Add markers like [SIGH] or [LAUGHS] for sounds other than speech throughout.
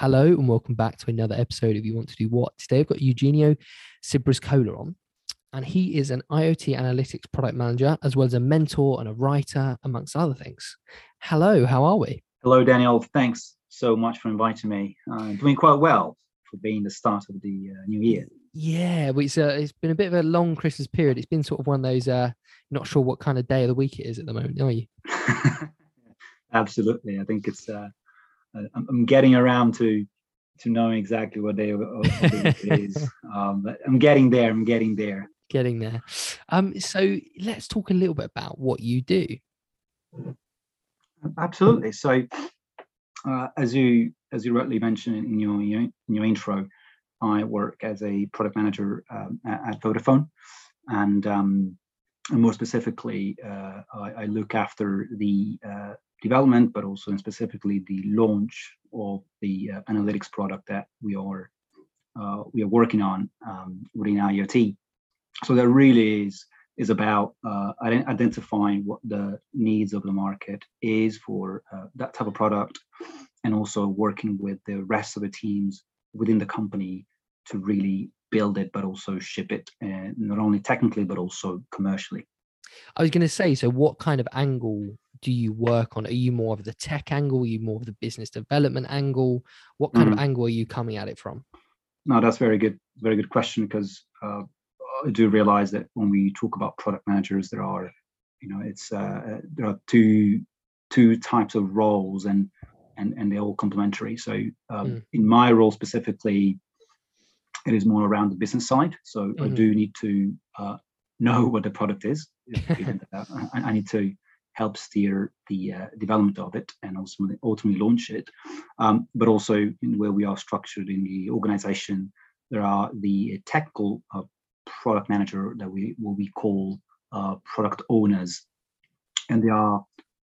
Hello and welcome back to another episode of You Want to Do What. Today I've got Eugenio Cibrascola on, and he is an IoT analytics product manager as well as a mentor and a writer, amongst other things. Hello, how are we? Hello, Daniel. Thanks so much for inviting me. Uh, doing quite well for being the start of the uh, new year. Yeah, it's, uh, it's been a bit of a long Christmas period. It's been sort of one of those, uh, not sure what kind of day of the week it is at the moment, are you? [LAUGHS] Absolutely. I think it's uh, I'm getting around to to knowing exactly what day of, it [LAUGHS] is. Um, but I'm getting there. I'm getting there. Getting there. Um, so let's talk a little bit about what you do. Absolutely. So, uh, as you as you rightly mentioned in your in your intro, I work as a product manager um, at, at, Vodafone, and um, and more specifically, uh, I, I, look after the uh, development, but also and specifically the launch of the uh, analytics product that we are uh, we are working on um, within IoT. So that really is is about uh, identifying what the needs of the market is for uh, that type of product, and also working with the rest of the teams within the company to really build it, but also ship it, uh, not only technically but also commercially. I was going to say, so what kind of angle do you work on? Are you more of the tech angle? Are you more of the business development angle? What kind mm. of angle are you coming at it from? No, that's very good. Very good question because uh, I do realize that when we talk about product managers, there are, you know, it's uh, there are two two types of roles and and and they're all complementary. So um, mm. in my role specifically, it is more around the business side. So mm-hmm. I do need to uh, [LAUGHS] know what the product is. I, need to help steer the uh, development of it and ultimately, ultimately launch it. Um, but also in where we are structured in the organization, there are the technical uh, product manager that we what we call uh, product owners, and they are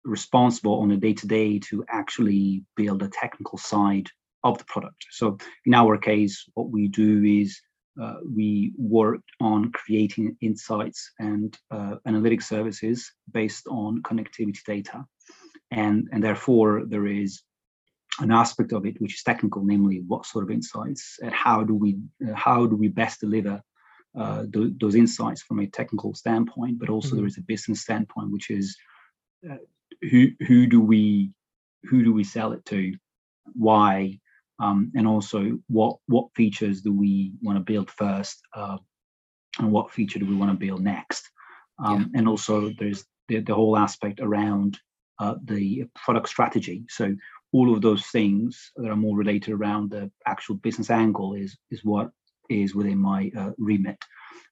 responsible on a day-to-day to actually build the technical side of the product. So in our case, what we do is uh, we worked on creating insights and uh, analytic services based on connectivity data. And, and therefore, there is an aspect of it which is technical, namely what sort of insights and how do we uh, how do we best deliver uh, th- those insights from a technical standpoint, but also mm-hmm. there is a business standpoint, which is uh, who who do we who do we sell it to, why, um, and also what what features do we want to build first uh, and what feature do we want to build next um, yeah. and also there's the, the whole aspect around uh, the product strategy so all of those things that are more related around the actual business angle is is what is within my uh, remit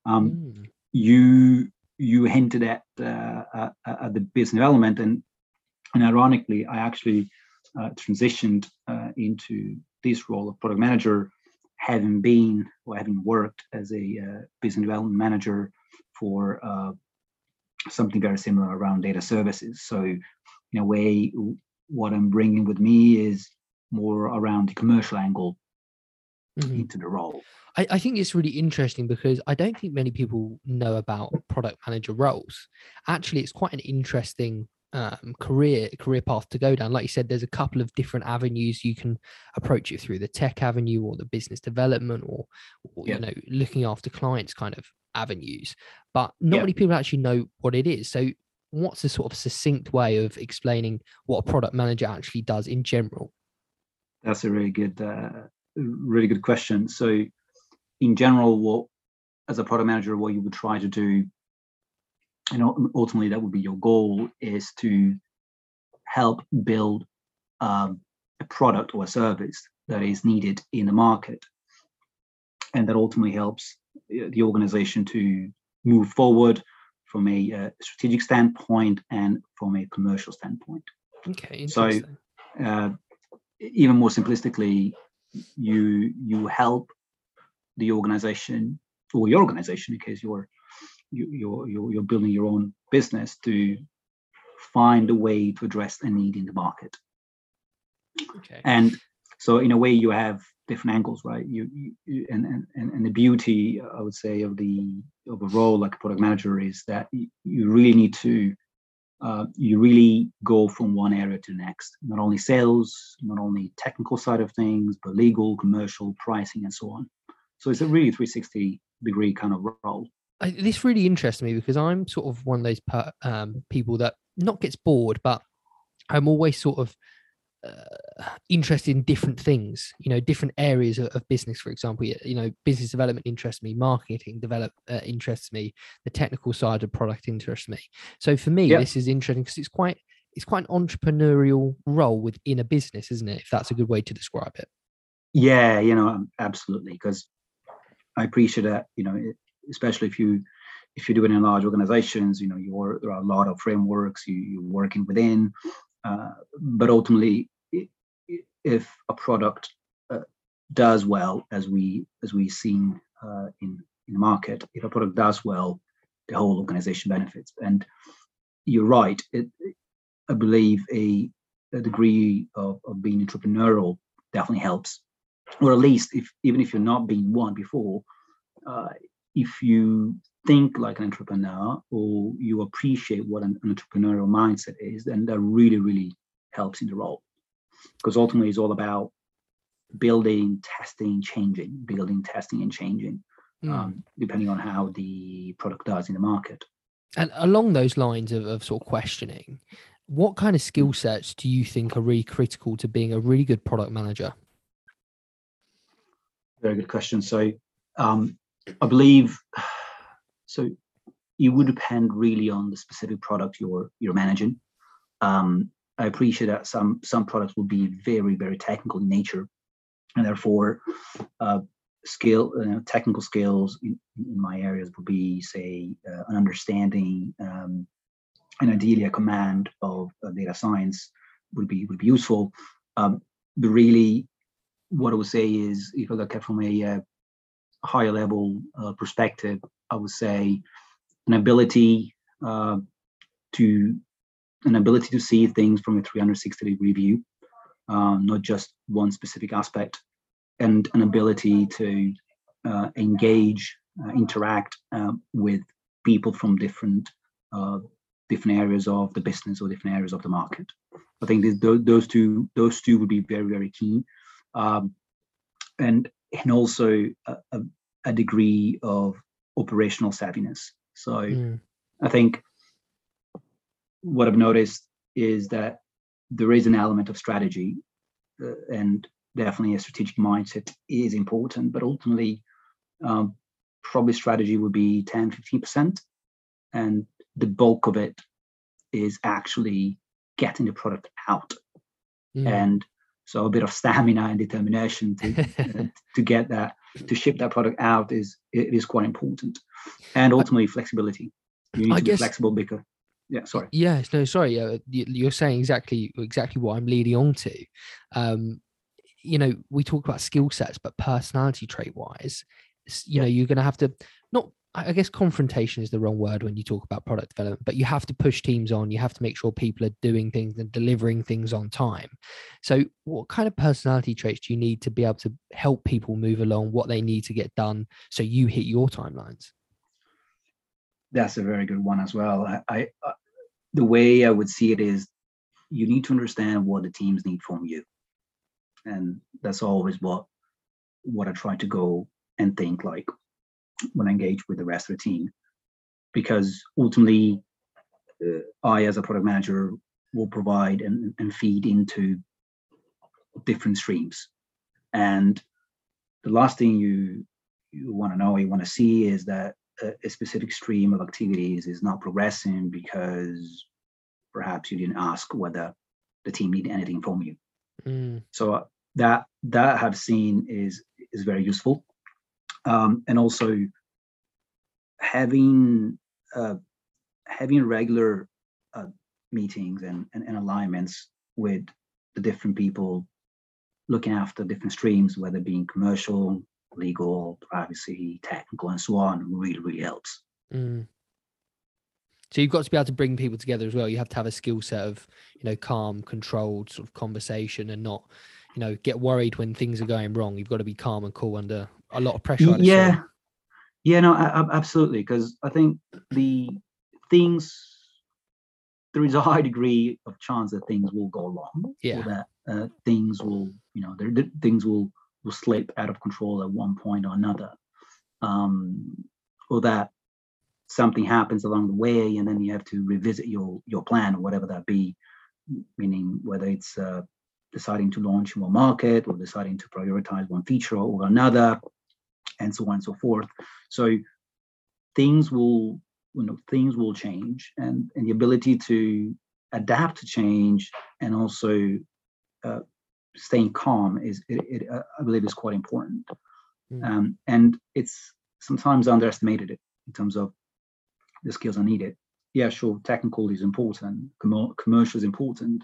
um, mm. you you hinted at, uh, at, at the business element and and ironically i actually uh, transitioned uh, into this role of product manager, having been or having worked as a uh, business development manager for uh, something very similar around data services. So, in a way, what I'm bringing with me is more around the commercial angle mm-hmm. into the role. I, I, think it's really interesting because I don't think many people know about product manager roles. Actually, it's quite an interesting um, career career path to go down. Like you said, there's a couple of different avenues you can approach it through the tech avenue or the business development or, or yeah. you know looking after clients kind of avenues. But not yeah. many people actually know what it is. So, what's a sort of succinct way of explaining what a product manager actually does in general? That's a really good, uh, really good question. So, in general, what as a product manager, what you would try to do and ultimately that would be your goal is to help build um, a product or a service that is needed in the market. And that ultimately helps uh, the organization to move forward from a uh, strategic standpoint and from a commercial standpoint. Okay so uh, even more simplistically you you help the organization or your organization in case you're you, you're, you're building your own business to find a way to address a need in the market. Okay. And so in a way you have different angles, right? You, you and, and and the beauty I would say of the of a role like a product manager is that you really need to uh, you really go from one area to the next. Not only sales, not only technical side of things, but legal, commercial, pricing, and so on. So it's a really 360 degree kind of role. I, this really interests me because I'm sort of one of those per, um, people that not gets bored, but I'm always sort of uh, interested in different things you know different areas of, of, business for example. You know business development interests me marketing develop uh, interests me the technical side of product interests me. So for me this is interesting because it's quite it's quite an entrepreneurial role within a business isn't it if that's a good way to describe it? Yeah you know absolutely because i appreciate that you know especially if you if you're doing in large organizations you know you're there are a lot of frameworks you, you're working within. Uh, but ultimately if a product uh, does well as we as we've seen uh, in in the market if a product does well the whole organization benefits. And you're right it, i believe a, a degree of, of being entrepreneurial definitely helps. Or at least if even if you're not being one before uh, if you think like an entrepreneur or you appreciate what an, an entrepreneurial mindset is then that really really helps in the role because ultimately it's all about building, testing, changing, building, testing, and changing, mm. um, depending on how the product does in the market. And along those lines of, of sort of questioning, what kind of skill sets do you think are really critical to being a really good product manager? Very good question. So, um, I believe so. It would depend really on the specific product you're you're managing. Um, I appreciate that some some products will be very very technical in nature, and therefore, uh, skill uh, technical skills in, in, my areas would be say uh, an understanding um, and ideally a command of data science would be would be useful. Um, but really, what I would say is if I look at from a uh, higher level uh, perspective, I would say an ability uh, to an ability to see things from a 360 degree view, uh, not just one specific aspect, and an ability to uh, engage, uh, interact uh, with people from different different areas of the business or different areas of the market. I think those two those two would be very very key, um, and and also a, a, degree of operational savviness. So mm. I think what I've noticed is that there is an element of strategy, uh, and definitely a strategic mindset is important. But ultimately, um, probably strategy would be 10, 15%. And the bulk of it is actually getting the product out. Mm. And so a bit of stamina and determination to uh, [LAUGHS] to get that to ship that product out is it is quite important. And ultimately flexibility. You need I to guess, be flexible because yeah sorry yes no sorry uh, you're saying exactly exactly what i'm leading on to um you know we talk about skill sets but personality trait wise you yeah. know you're going to have to not i guess confrontation is the wrong word when you talk about product development but you have to push teams on you have to make sure people are doing things and delivering things on time. So what kind of personality traits do you need to be able to help people move along what they need to get done so you hit your timelines? That's a very good one as well. I, I uh, the way I would see it is you need to understand what the teams need from you, and that's always what what I try to go and think like when I engage with the rest of the team, because ultimately, uh, I as a product manager will provide and, and feed into different streams, and the last thing you you want to know, you want to see is that a, a specific stream of activities is not progressing because perhaps you didn't ask whether the team need anything from you. Mm. So uh, that that I've seen is is very useful, um, and also having uh, having regular uh, meetings and, and, and alignments with the different people looking after different streams, whether being commercial, legal, privacy, technical, and so on really, really helps. Mm. So you've got to be able to bring people together as well. You have to have a skill set of, you know, calm, controlled sort of conversation and not, you know, get worried when things are going wrong. You've got to be calm and cool under a lot of pressure. Yeah. Yeah, no, absolutely. Because I think the things there is [LAUGHS] a high degree of chance that things will go wrong Yeah. or that uh, things will you know there, things will will slip out of control at one point or another um or that something happens along the way and then you have to revisit your your plan or whatever that be meaning whether it's uh, deciding to launch in one market or deciding to prioritize one feature or another and so on and so forth. So things will you know things will change and and the ability to adapt to change and also uh, staying calm is it, it, uh, i believe is quite important. Mm. um, and it's sometimes underestimated it in terms of the skills are needed yeah sure technical is important commer- commercial is important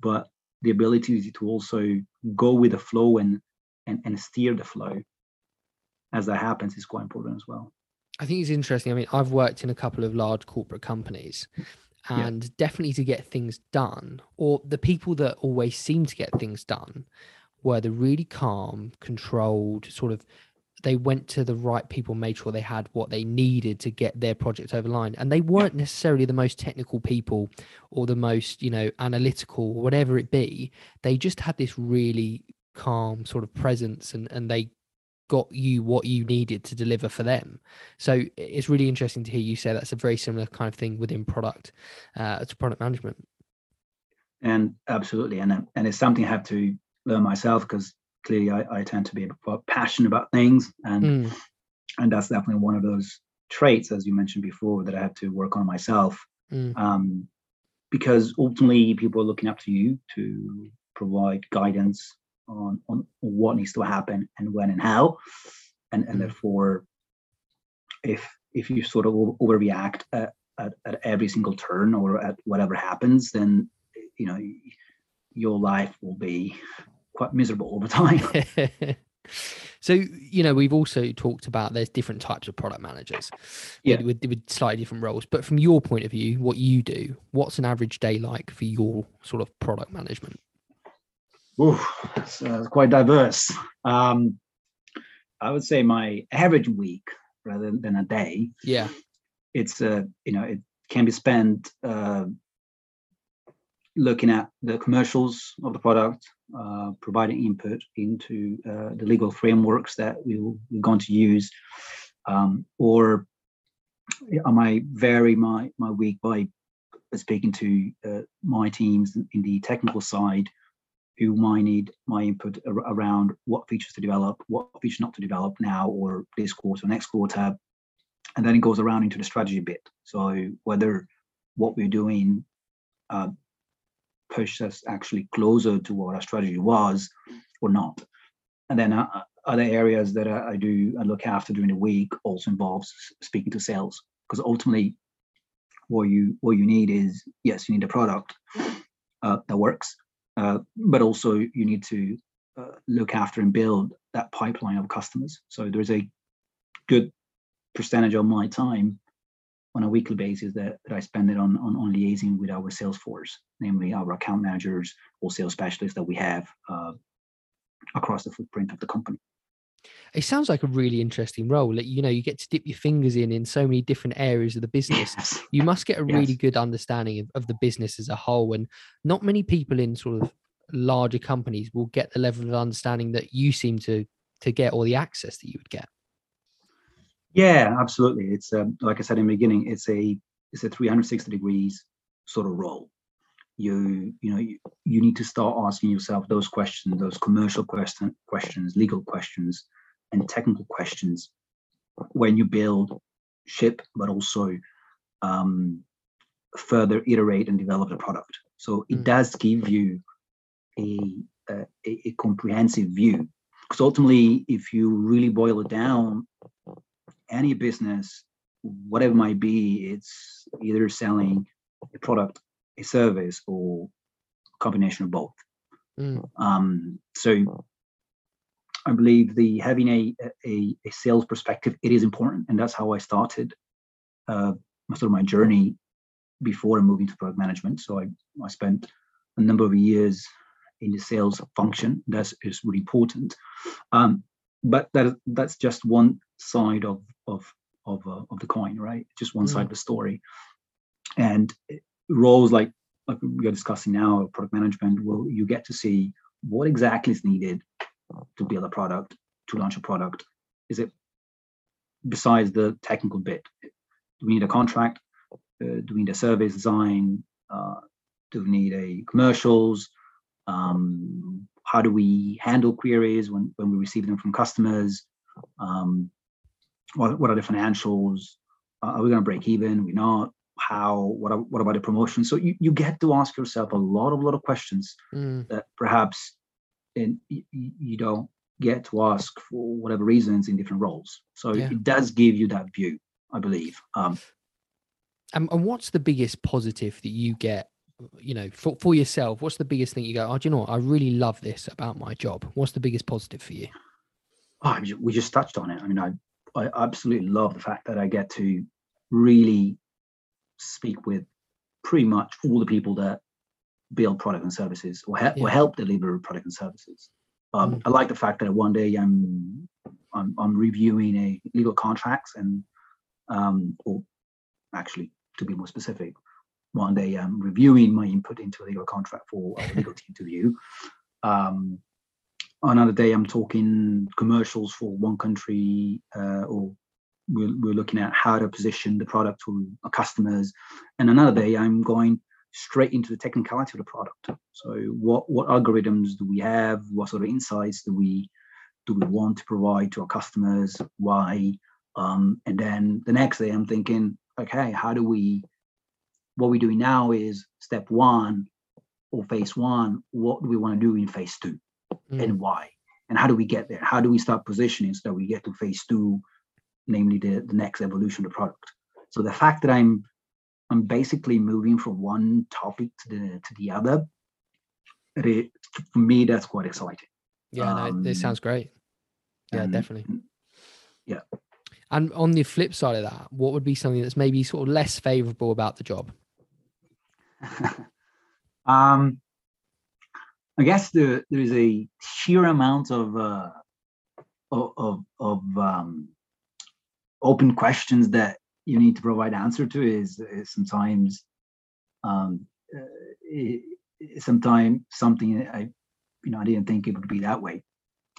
but the ability to also go with the flow and and, and steer the flow as that happens is quite important as well I think it's interesting. I mean, I've worked in a couple of large corporate companies, Yeah. and definitely to get things done, or the people that always seem to get things done, were the really calm, controlled sort of. They went to the right people, made sure they had what they needed to get their project over line, and they weren't necessarily the most technical people or the most, you know, analytical, or whatever it be. They just had this really calm sort of presence, and and they got you what you needed to deliver for them. So it's really interesting to hear you say that's a very similar kind of thing within product uh, to product management. and absolutely and uh, and it's something i have to learn myself because clearly I, I tend to be passionate about things and Mm, and that's definitely one of those traits as you mentioned before that i have to work on myself mm, um, because ultimately people are looking up to you to provide guidance on, on what needs to happen and when and how and and Mm. therefore if if you sort of overreact at, at, at every single turn or at whatever happens then you know your life will be quite miserable over time [LAUGHS] so you know we've also talked about there's different types of product managers Yeah. with, with, with slightly different roles but from your point of view what you do what's an average day like for your sort of product management Ooh, it's, uh, quite diverse. Um, i would say my average week rather than a day yeah. it's uh, you know it can be spent uh, looking at the commercials of the product, uh, providing input into uh, the legal frameworks that we will, we're going to use, um, or I might vary my my week by speaking to uh, my teams in the technical side who might need my input ar- around what features to develop, what features not to develop now or this quarter, next quarter, and then it goes around into the strategy bit. So whether what we're doing uh, pushes us actually closer to what our strategy was or not. And then uh, uh, other areas that I, I do I look after during the week also involves speaking to sales because ultimately what you what you need is yes you need a product uh, that works, uh, but also you need to uh, look after and build that pipeline of customers. So there's a good percentage of my time on a weekly basis that, that I spend it on, on on liaising with our sales force, namely our account managers or sales specialists that we have uh, across the footprint of the company. It sounds like a really interesting role like, you know you get to dip your fingers in in so many different areas of the business Yes. you must get a really Yes. good understanding of, of the business as a whole and not many people in sort of larger companies will get the level of understanding that you seem to to get or the access that you would get Yeah, absolutely. It's um, like I said in the beginning, it's a it's a 360 degrees sort of role. You you know you, you need to start asking yourself those questions, those commercial question questions, legal questions, and technical questions when you build, ship, but also um, further iterate and develop the product. So it Mm. does give you a, a a a comprehensive view. Because ultimately, if you really boil it down, any business, whatever it might be, it's either selling a product, a service, or combination of both. Mm, Um, so I believe the having a, a a sales perspective it is important, and that's how I started uh, sort of my journey before moving to product management. So I I spent a number of years in the sales function. That is really important. Um, but that that's just one side of of of uh, of the coin, right? Just one Mm. side of the story. And roles like like we are discussing now, product management, will you get to see what exactly is needed to build a product, to launch a product. Is it besides the technical bit? Do we need a contract? Uh, do we need a service design? Uh, do we need a commercials? Um, how do we handle queries when, when we receive them from customers? Um, what, what are the financials? Uh, are we going to break even? We're we not? How? What? What about the promotion? So you, you get to ask yourself a lot of lot of questions mm. that perhaps in, you, you don't get to ask for whatever reasons in different roles. So yeah. it does give you that view, I believe. Um, and, and what's the biggest positive that you get you know for, for yourself what's the biggest thing you go oh do you know what i really love this about my job what's the biggest positive for you oh, we just touched on it i mean i i absolutely love the fact that i get to really speak with pretty much all the people that build product and services or, he- yeah. or help deliver product and services um, mm. i like the fact that one day i'm i'm, I'm reviewing a legal contracts and um, or actually to be more specific one day I'm reviewing my input into a legal contract for a [LAUGHS] legal team to view. Um, another day I'm talking commercials for one country uh, or we're, we're looking at how to position the product to our customers. And another day I'm going straight into the technicality of the product. So what, what algorithms do we have? What sort of insights do we do we want to provide to our customers? Why? Um, and then the next day I'm thinking, okay, how do we what we're doing now is step one or phase one. What do we want to do in phase two mm. and why? And how do we get there? How do we start positioning so that we get to phase two, namely the, the next evolution of the product? So the fact that I'm I'm basically moving from one topic to the to the other, it, for me that's quite exciting. Yeah, um, no, this sounds great. Yeah, definitely. Yeah. And on the flip side of that, what would be something that's maybe sort of less favorable about the job? [LAUGHS] um, I guess there there is a sheer amount of uh, of of um, open questions that you need to provide answer to is, is sometimes um, uh, sometimes something I you know I didn't think it would be that way.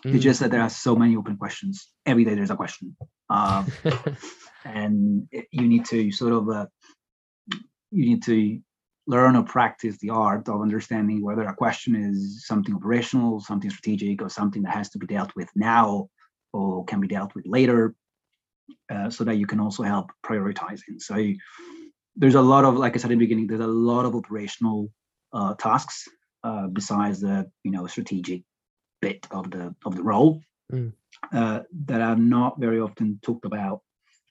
Mm. It's just that there are so many open questions. Every day there's a question, um, [LAUGHS] and you need to sort of uh, you need to learn or practice the art of understanding whether a question is something operational, something strategic, or something that has to be dealt with now or can be dealt with later, uh, so that you can also help prioritizing. So there's a lot of, like I said in the beginning, there's a lot of operational uh, tasks uh, besides the you know strategic bit of the of the role mm. that are not very often talked about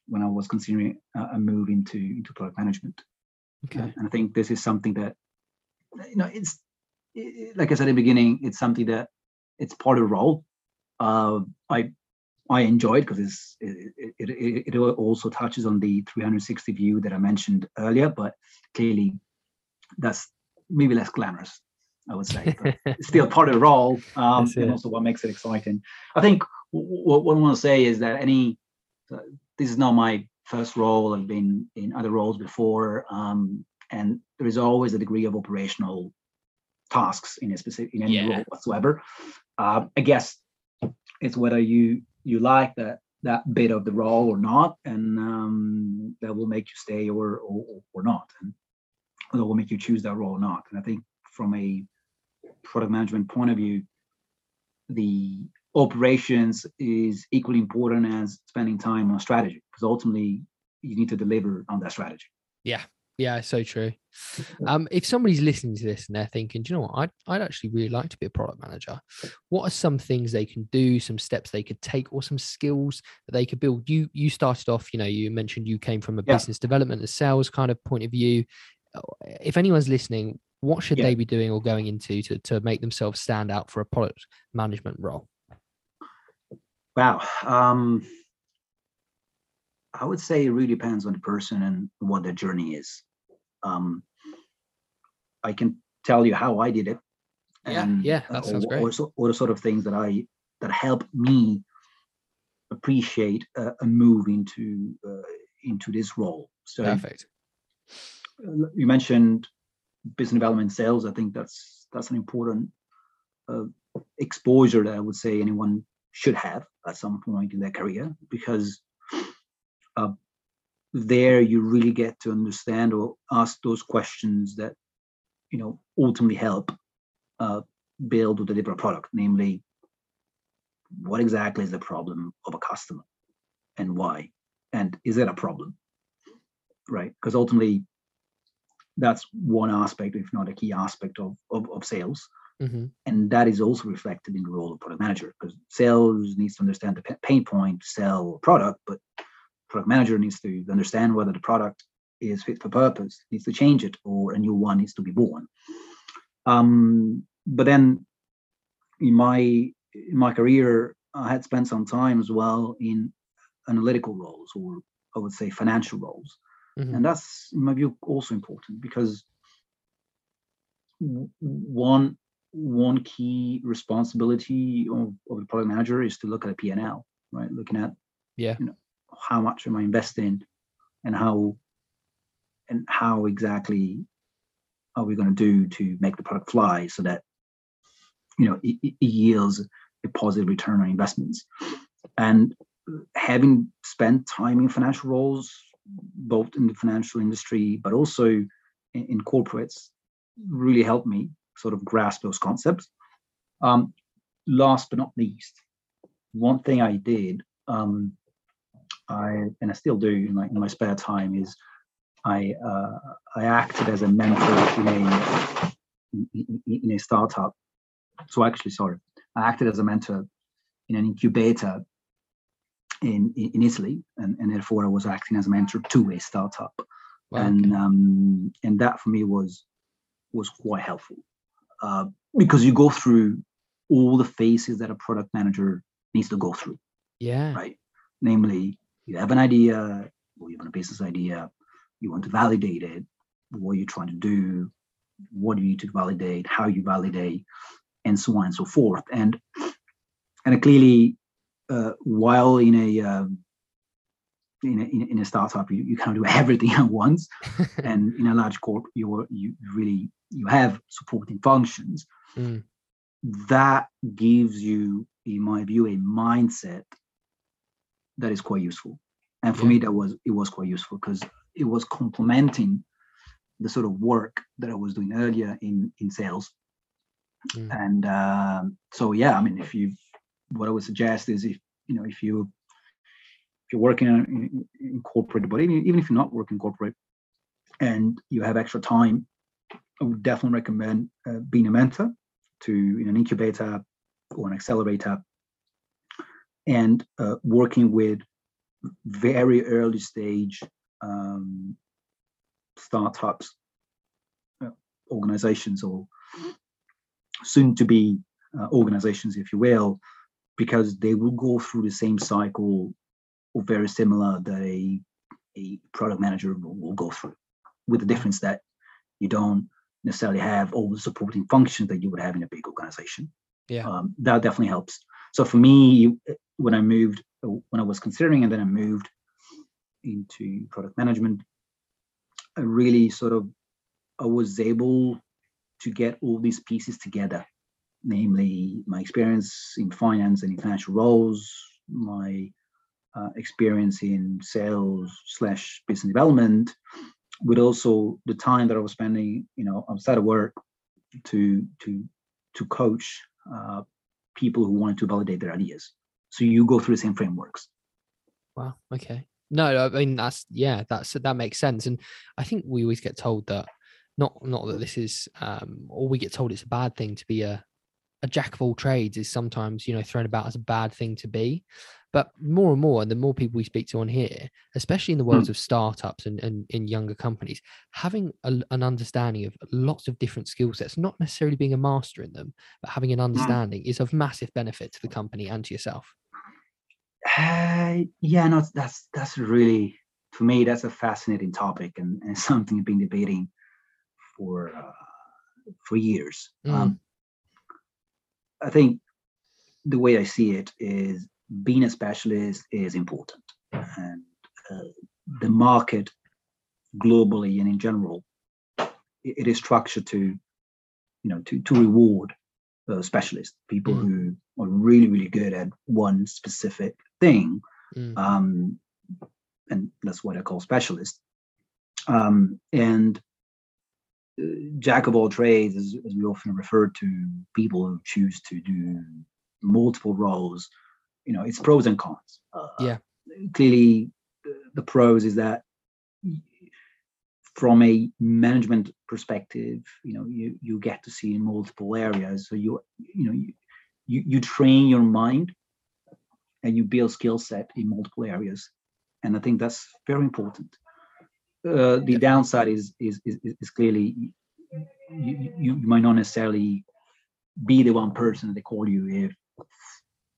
when I was considering a move into into product management. Okay. And I think this is something that, you know, it's it, like I said in the beginning, it's something that it's part of the role. Uh, I I enjoyed because it, it, it, it also touches on the 360 view that I mentioned earlier, but clearly that's maybe less glamorous, I would say. [LAUGHS] it's still part of the role, um, and also what makes it exciting. I think what, what I want to say is that any uh, this is not my first role. I've been in other roles before, um, and there is always a degree of operational tasks in a specific in any yeah. role whatsoever. Uh, I guess it's whether you you like that that bit of the role or not, and um, that will make you stay or or, or not, and that will make you choose that role or not. And I think from a product management point of view, the operations is equally important as spending time on strategy because ultimately you need to deliver on that strategy. Yeah. Yeah, so true. Um, if somebody's listening to this and they're thinking, do you know what, I'd, I'd actually really like to be a product manager. What are some things they can do, some steps they could take, or some skills that they could build? You you started off, you know, you mentioned you came from a yeah. business development and sales kind of point of view. If anyone's listening, what should yeah. they be doing or going into to, to make themselves stand out for a product management role? Wow. Um, I would say it really depends on the person and what their journey is. Um, I can tell you how I did it. And, yeah, yeah, that sounds or, great. Or, or, the sort of things that I that help me appreciate a, a move into uh, into this role. So, perfect. you mentioned business development sales. I think that's that's an important uh, exposure that I would say anyone should have at some point in their career because uh, there you really get to understand or ask those questions that you know ultimately help uh, build or deliver a product namely what exactly is the problem of a customer and why? And is it a problem? Right? Because ultimately that's one aspect if not a key aspect of of, of sales. Mm-hmm. and that is also reflected in the role of product manager because sales needs to understand the pain point sell a product but product manager needs to understand whether the product is fit for purpose needs to change it or a new one needs to be born um, but then in my in my career i had spent some time as well in analytical roles or i would say financial roles mm-hmm. and that's in my view also important because one one key responsibility of, of the product manager is to look at a P&L, right? Looking at yeah, you know, how much am I investing and how and how exactly are we going to do to make the product fly so that you know it, it yields a positive return on investments. And having spent time in financial roles, both in the financial industry but also in, in corporates, really helped me sort of grasp those concepts. Um, last but not least, one thing I did, um, I and I still do in my, in my spare time is I uh, I acted as a mentor in a in, in a startup. So actually, sorry, I acted as a mentor in an incubator in in Italy, and, and therefore I was acting as a mentor to a startup, wow, and um, and that for me was was quite helpful uh, because you go through all the phases that a product manager needs to go through. Yeah. Right. Namely, you have an idea, or you have a business idea, you want to validate it, what you're trying to do, what do you need to validate, how you validate, and so on and so forth. And and clearly, uh, while in a um, in a, in a startup you, you of do [LAUGHS] everything at once [LAUGHS] and in a large corp you're you really you have supporting functions mm. that gives you in my view a mindset that is quite useful and for yeah. me that was it was quite useful because it was complementing the sort of work that i was doing earlier in in sales mm. and um, so yeah i mean if you what i would suggest is if you know if you if you're working in, in corporate, but even, even if you're not working corporate and you have extra time, I would definitely recommend uh, being a mentor to in an incubator or an accelerator and uh, working with very early stage um, startups, uh, organizations, or soon to be uh, organizations, if you will, because they will go through the same cycle or very similar that a, a product manager will, will go through, with the difference that you don't necessarily have all the supporting functions that you would have in a big organization. Yeah, um, that definitely helps. So for me, when I moved, when I was considering, and then I moved into product management, I really sort of I was able to get all these pieces together, namely my experience in finance and in financial roles, my uh, experience in sales slash business development, but also the time that I was spending, you know, outside of work to to to coach uh, people who wanted to validate their ideas. So you go through the same frameworks. Wow. Okay. No, I mean that's yeah, that's that makes sense. And I think we always get told that not not that this is um or we get told it's a bad thing to be a a jack of all trades is sometimes you know thrown about as a bad thing to be but more and more, and the more people we speak to on here, especially in the worlds mm. of startups and, and in younger companies, having a, an understanding of lots of different skill sets, not necessarily being a master in them, but having an hmm. understanding mm. is of massive benefit to the company and to yourself. Uh, yeah, no, that's that's really for me that's a fascinating topic and, and [LAUGHS] something I've been debating for uh, for years. Mm. Um, I think the way I see it is being a specialist is important. And uh, the market globally and in general it is structured to, you know, to to reward uh, specialists, people mm. who are really really good at one specific thing, mm. um, and that's what I call specialists. Um, and uh, jack of all trades, as, as we often refer to people who choose to do multiple roles, you know, it's pros and cons. Uh, yeah. Clearly, the pros is that from a management perspective, you know, you you get to see in multiple areas. So you you know you you, you train your mind and you build skill set in multiple areas, and I think that's very important. Uh, the downside is is is, is clearly you, you might not necessarily be the one person they call you if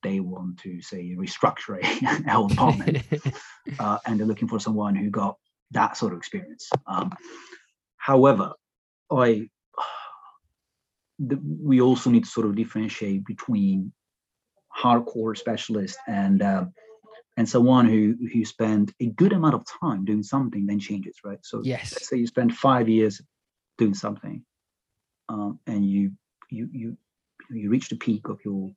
they want to say restructure a [LAUGHS] whole department [LAUGHS] uh, and they're looking for someone who got that sort of experience. Um, however i the, we also need to sort of differentiate between hardcore specialist and uh, and someone who who spent a good amount of time doing something then changes right? So yes. let's say you spend five years doing something um, and you you you you reach the peak of your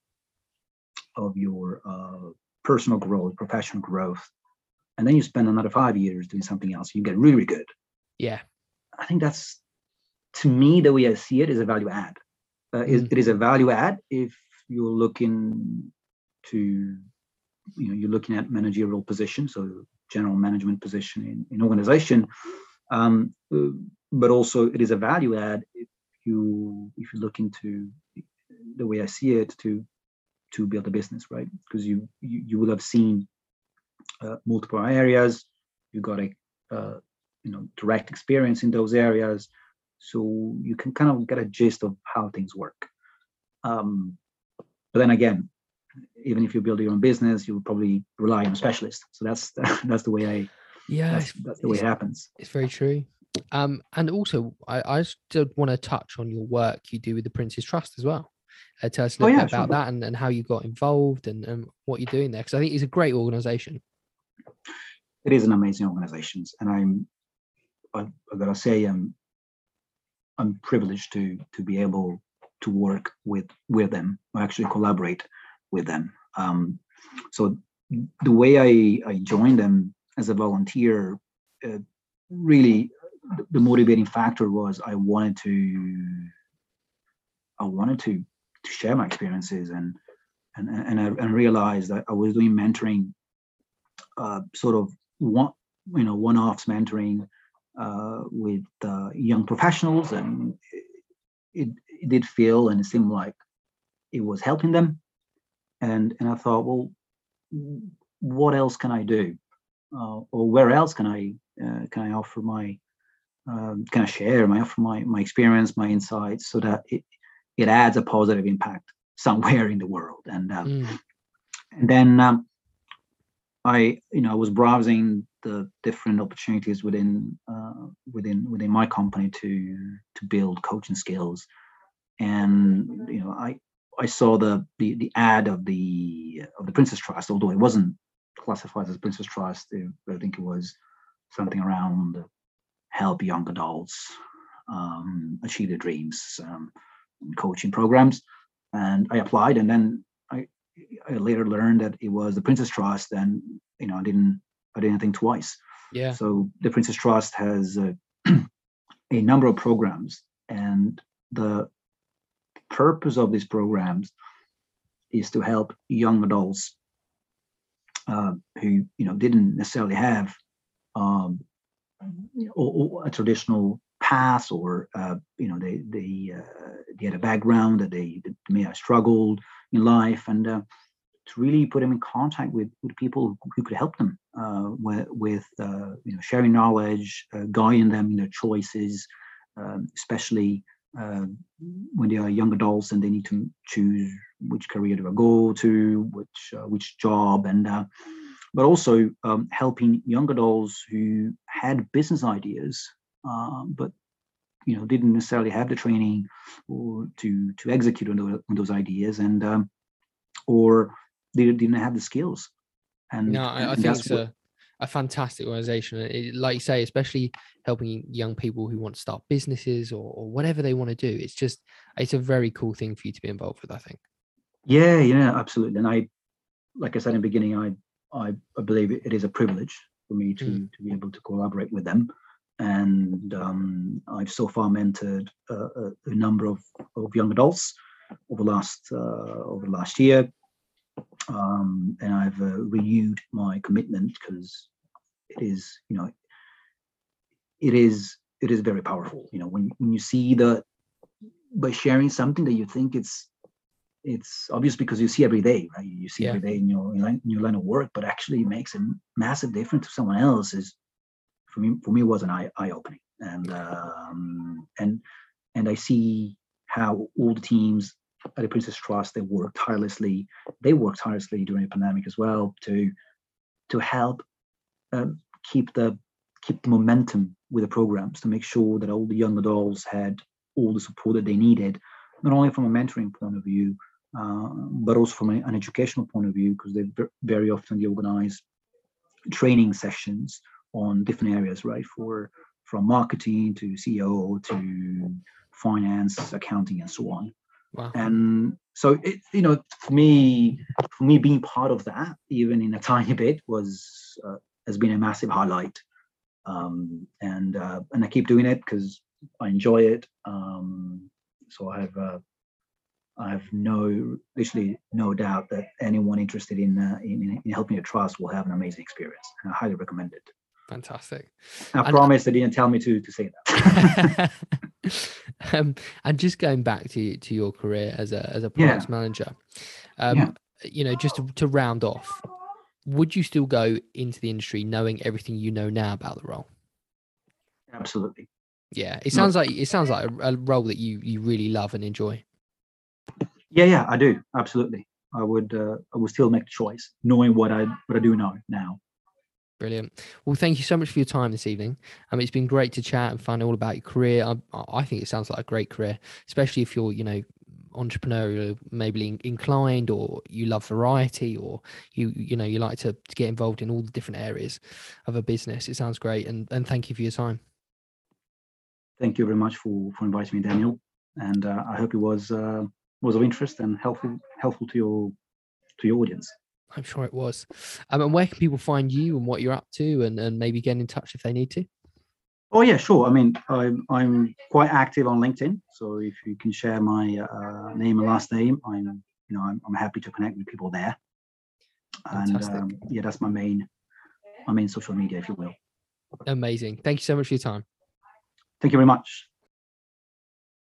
of your uh, personal growth, professional growth, and then you spend another five years doing something else, you get really, really good. Yeah, I think that's to me the way I see it is a value add. Uh, mm. it is a value add if you're looking to, you know, you're looking at managerial position, so general management position in, in organization. Um, uh, but also it is a value add if you if you look into the way I see it to to build a business, right? Because you, you you will have seen uh, multiple areas. You got a uh, you know direct experience in those areas, so you can kind of get a gist of how things work. Um, but then again, even if you build your own business, you will probably rely on a specialist. So that's [LAUGHS] that's the way I yeah that's, that's the way it happens. It's very true. Um, and also, I, I still want to touch on your work you do with the Prince's Trust as well. Uh, tell us a oh, little oh, yeah, bit about sure. that and, and how you got involved and, and what you're doing there because I think it's a great organization. It is an amazing organization, and I'm I, I gotta say I'm I'm privileged to to be able to work with with them or actually collaborate with them. Um, so the way I I joined them as a volunteer, uh, really the motivating factor was I wanted to I wanted to to share my experiences and and and I and realized that I was doing mentoring, uh, sort of one you know one-offs mentoring uh, with uh, young professionals, and it, it did feel and it seemed like it was helping them, and and I thought, well, what else can I do, uh, or where else can I uh, can I offer my um, can I share my offer my my experience, my insights, so that it it adds a positive impact somewhere in the world. And um, mm. and then um, I, you know, I was browsing the different opportunities within uh, within within my company to to build coaching skills, and you know, I I saw the the the ad of the of the Prince's Trust, although it wasn't classified as Prince's Trust. I think it was something around help young adults um, achieve their dreams. Um, coaching programs, and I applied, and then I, I later learned that it was the Prince's Trust, and you know I didn't I didn't think twice. Yeah. So the Prince's Trust has a, [CLEARS THROAT] a number of programs, and the purpose of these programs is to help young adults uh, who you know didn't necessarily have um, a traditional past or uh, you know they they uh, they had a background that they, they may have struggled in life and uh, to really put them in contact with, with people who could help them uh, with, with uh, you know sharing knowledge uh, guiding them in their choices um, especially when they are young adults and they need to choose which career to go to which which job and but also um, helping young adults who had business ideas um, but you know didn't necessarily have the training or to to execute on those, on those ideas and um, or they didn't have the skills and no i, I think it's what, a a fantastic organization. It, like you say, especially helping young people who want to start businesses or, or whatever they want to do. It's just, it's a very cool thing for you to be involved with, I think. Yeah, yeah, absolutely. And I, like I said in the beginning, I, I, I believe it is a privilege for me to, mm. to be able to collaborate with them. And um, I've so far mentored a, a, a, number of, of young adults over last uh, over the last year, um, and I've uh, renewed my commitment because it is, you know, it is it is very powerful. You know, when when you see the by sharing something that you think it's it's obvious because you see every day, right? You see yeah. every day in your in your line of work, but actually it makes a massive difference to someone else. Is for me for me was an eye eye opening, and um, and and I see how all the teams at the Prince's Trust they work tirelessly. They work tirelessly during the pandemic as well to to help um, keep the keep the momentum with the programs to make sure that all the young adults had all the support that they needed, not only from a mentoring point of view, uh, but also from an educational point of view, because they very often they organize training sessions on different areas, right? For from marketing to CEO to finance, accounting, and so on. Wow. And so it, you know, for me, for me being part of that, even in a tiny bit, was uh, has been a massive highlight. Um, and uh, and I keep doing it because I enjoy it. Um, so I have uh, I have no literally no doubt that anyone interested in, uh, in, in helping a trust will have an amazing experience, and I highly recommend it. Fantastic. I and, promise they didn't tell me to to say that. [LAUGHS] um, and just going back to to your career as a as a products yeah. manager, um, yeah. you know, just to, to round off, would you still go into the industry knowing everything you know now about the role? Absolutely. Yeah, it sounds no. like it sounds like a, a, role that you you really love and enjoy. Yeah, yeah, I do. Absolutely. I would uh, I would still make the choice knowing what I what I do know now. Brilliant. Well, thank you so much for your time this evening. Um, it's been great to chat and find out all about your career. I, I think it sounds like a great career, especially if you're, you know, entrepreneurial maybe inclined or you love variety or you you know you like to, to get involved in all the different areas of a business it sounds great and and thank you for your time thank you very much for for inviting me daniel and uh, i hope it was uh, was of interest and helpful helpful to your to your audience I'm sure it was. Um, and where can people find you and what you're up to, and, and maybe get in touch if they need to? Oh yeah, sure. I mean, I'm I'm quite active on LinkedIn, so if you can share my uh, name and last name, I'm you know I'm, I'm happy to connect with people there. Fantastic. And um, yeah, that's my main my main social media, if you will. Amazing. Thank you so much for your time. Thank you very much.